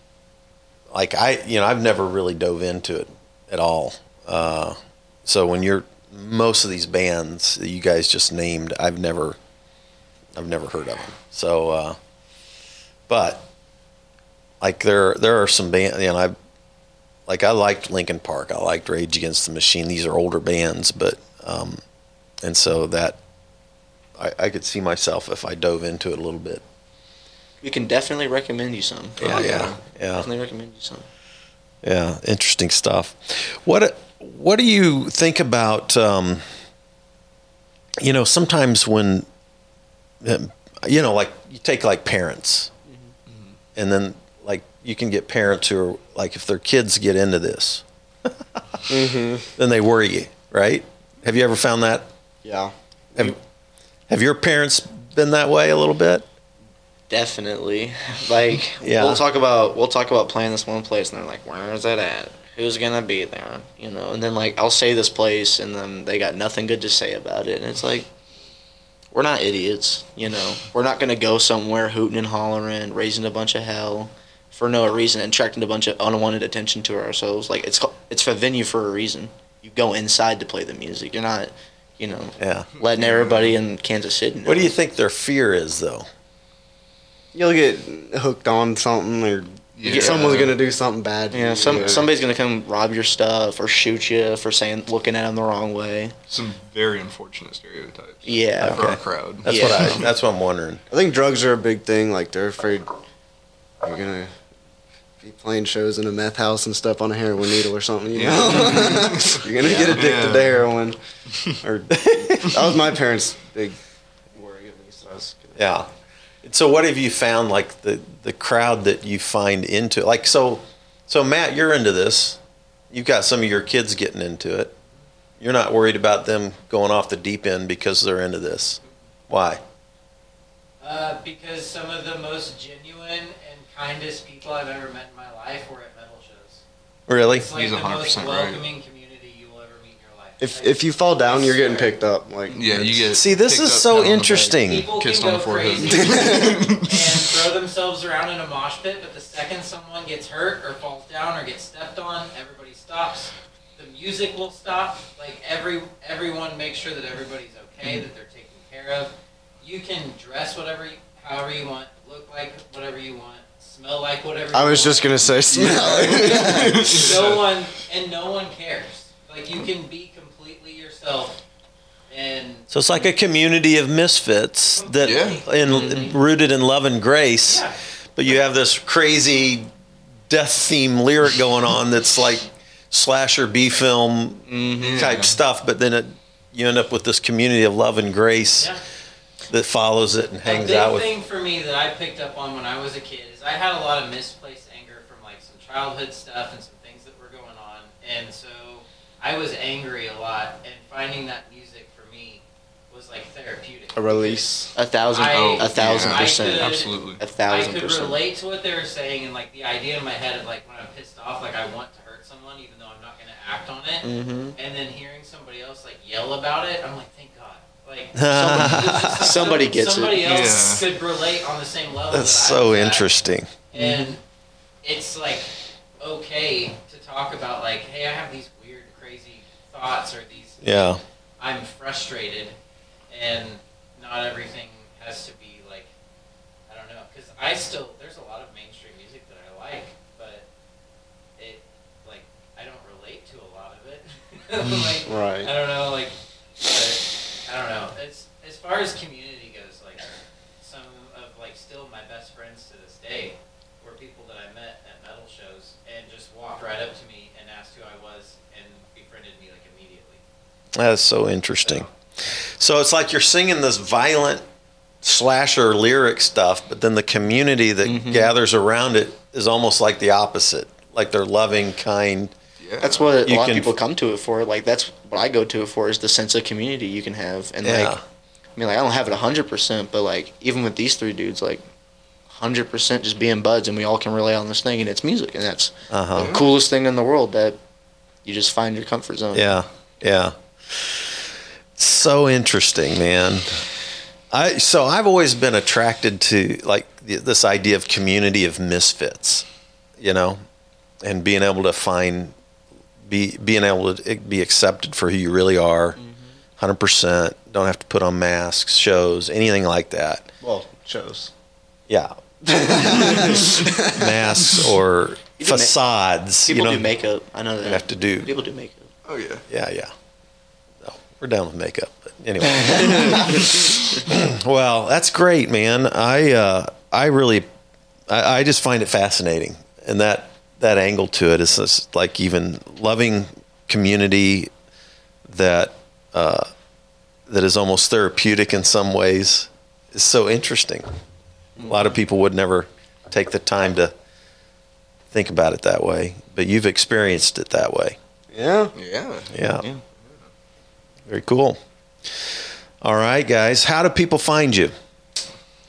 like I, you know, I've never really dove into it at all. Uh, so when you're most of these bands that you guys just named, I've never, I've never heard of them. So, uh, but like there, there are some bands, you know, I, like I liked Linkin Park, I liked Rage Against the Machine. These are older bands, but, um, and so that I, I could see myself if I dove into it a little bit. we can definitely recommend you some. Yeah, yeah, yeah. Definitely recommend you some. Yeah, interesting stuff. What what do you think about? Um, you know, sometimes when um, you know, like you take like parents, and then like you can get parents who are like, if their kids get into this, then they worry you, right? Have you ever found that? Yeah. Have, have your parents been that way a little bit? Definitely. Like Yeah. we'll talk about we'll talk about playing this one place and they're like, Where is that at? Who's gonna be there? You know, and then like I'll say this place and then they got nothing good to say about it and it's like we're not idiots, you know. We're not gonna go somewhere hooting and hollering, raising a bunch of hell for no reason and attracting a bunch of unwanted attention to ourselves. Like it's it's a venue for a reason. You go inside to play the music. You're not, you know, Yeah. letting everybody in Kansas City. Know. What do you think their fear is, though? You'll get hooked on something, or Yeah. someone's gonna do something bad. Yeah, you, some you know. somebody's gonna come rob your stuff or shoot you for saying looking at them the wrong way. Some very unfortunate stereotypes. Yeah, For our crowd. That's Yeah. what I. That's what I'm wondering. I think drugs are a big thing. Like they're afraid you're gonna be playing shows in a meth house and stuff on a heroin needle or something. You know, you're gonna get addicted Yeah. to heroin. Or that was my parents' big worry of me. So I was gonna, Yeah. So what have you found like the the crowd that you find into like so so Matt, you're into this. You've got some of your kids getting into it. You're not worried about them going off the deep end because they're into this. Why? Uh, because some of the most genuine and kindest people I've ever met in my life were at metal shows. Really? It's like He's the 100% most right. welcoming community you will ever meet in your life. If Like, if you fall down, you're getting picked up. Like Yeah, you get. See, this picked is up, so pat on the back. interesting. People Kissed can on go the forehead. crazy and throw themselves around in a mosh pit, but the second someone gets hurt or falls down or gets stepped on, everybody stops. The music will stop. Like every everyone makes sure that everybody's okay, mm-hmm. that they're taken care of. You can dress whatever, you, however you want, look like whatever you want, smell like whatever. I was want. just gonna say smell. no one and no one cares. Like you can be completely yourself, and So it's like a community of misfits that Yeah. in rooted in love and grace. yeah. But you have this crazy death theme lyric going on that's like slasher B film Mm-hmm. type stuff, but then it, you end up with this community of love and grace Yeah. that follows it and hangs out with. The thing for me that I picked up on when I was a kid is I had a lot of misplaced anger from like some childhood stuff and some things that were going on, and so I was angry a lot. And finding that music for me was like therapeutic. A release. A thousand, I- a thousand I percent. could- Absolutely. a thousand I could percent. relate to what they were saying and like the idea in my head of like when I'm pissed off, like I want to hurt someone even though I'm not going to act on it. Mm-hmm. And then hearing somebody else like yell about it, I'm like, thank God. Like Somebody- somebody gets it. somebody else Yeah. could relate on the same level. That's that I so was at. interesting. And it's like okay to talk about like, hey, I have these weird, crazy thoughts or these. Yeah. I'm frustrated, and not everything has to be like, I don't know, because I still there's a lot of mainstream music that I like, but it like I don't relate to a lot of it. like Right. I don't know, like but, I don't know. It's as far as community goes, like some of like still my best friends to this day were people that I met at metal shows and just walked right up to me and asked who I was and befriended me like immediately. That's so interesting. So it's like you're singing this violent slasher lyric stuff, but then the community that Mhm. gathers around it is almost like the opposite. Like they're loving, kind. Yeah. That's what a You lot of people come to it for. Like that's what I go to it for is the sense of community you can have. And Yeah. like, I mean, like I don't have it hundred percent, but like even with these three dudes, like hundred percent just being buds, and we all can rely on this thing, and it's music, and that's Uh huh. the coolest thing in the world. That you just find your comfort zone. Yeah, yeah. So interesting, man. I so I've always been attracted to like this idea of community of misfits, you know, and being able to find be being able to be accepted for who you really are, 100 percent. Don't have to put on masks, shows, anything like that. Well, shows. Yeah, masks or You do ma- facades. People you know, do makeup. I know that. you have to do People do makeup. Oh yeah. yeah, yeah. No, we're down with makeup. But anyway. well, that's great, man. I uh, I really I, I just find it fascinating, and that that angle to it is just like even loving community that uh, that is almost therapeutic in some ways is so interesting. A lot of people would never take the time to think about it that way, but you've experienced it that way. Yeah. Yeah. Yeah. Yeah. Very cool. All right, guys. How do people find you?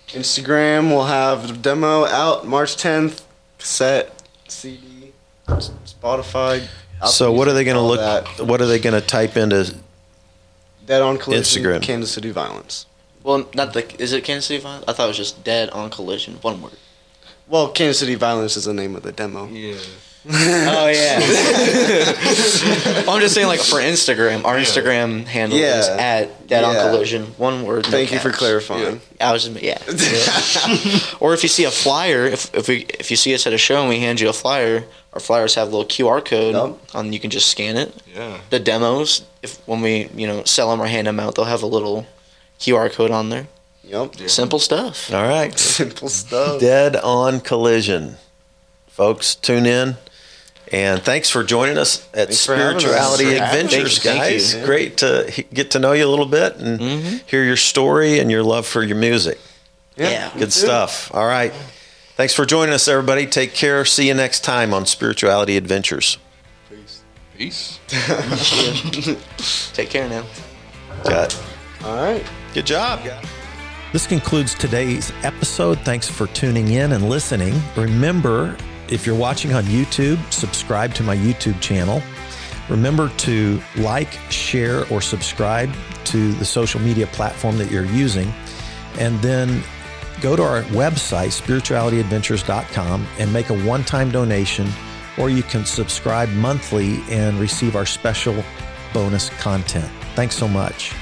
Instagram We'll have the demo out March 10th. Cassette, CD, Spotify. Apple so, what are they going to look? that. What are they going to type into? Dead on collision. Instagram. Kansas City violence. Well, not the. Is it Kansas City Violence? I thought it was just Dead on Collision. One word. Well, Kansas City violence is the name of the demo. Yeah. Oh yeah. I'm just saying, like for Instagram, our Yeah. Instagram handle is Yeah. at Dead on Collision. One word. no Thank you for caps. clarifying. I was just yeah. or if you see a flyer, if if we if you see us at a show and we hand you a flyer, our flyers have a little QR code Yep. on. You can just scan it. Yeah. The demos, if when we you know sell them or hand them out, they'll have a little QR code on there. Yep. Yeah. Simple stuff. All right. Simple stuff. Dead on collision. Folks, tune in. And thanks for joining us at Thanks for having us. Spirituality Thanks for having- Adventures, thank you, thank guys. you. Great to get to know you a little bit and Mhm. hear your story and your love for your music. Yeah. Good stuff. All right. Thanks for joining us, everybody. Take care. See you next time on Spirituality Adventures. Peace. Peace. Take care now. Got it. All right. Good job. This concludes today's episode. Thanks for tuning in and listening. Remember, if you're watching on YouTube, subscribe to my YouTube channel. Remember to like, share, or subscribe to the social media platform that you're using. And then go to our website, spiritualityadventures.com, and make a one time donation, or you can subscribe monthly and receive our special bonus content. Thanks so much.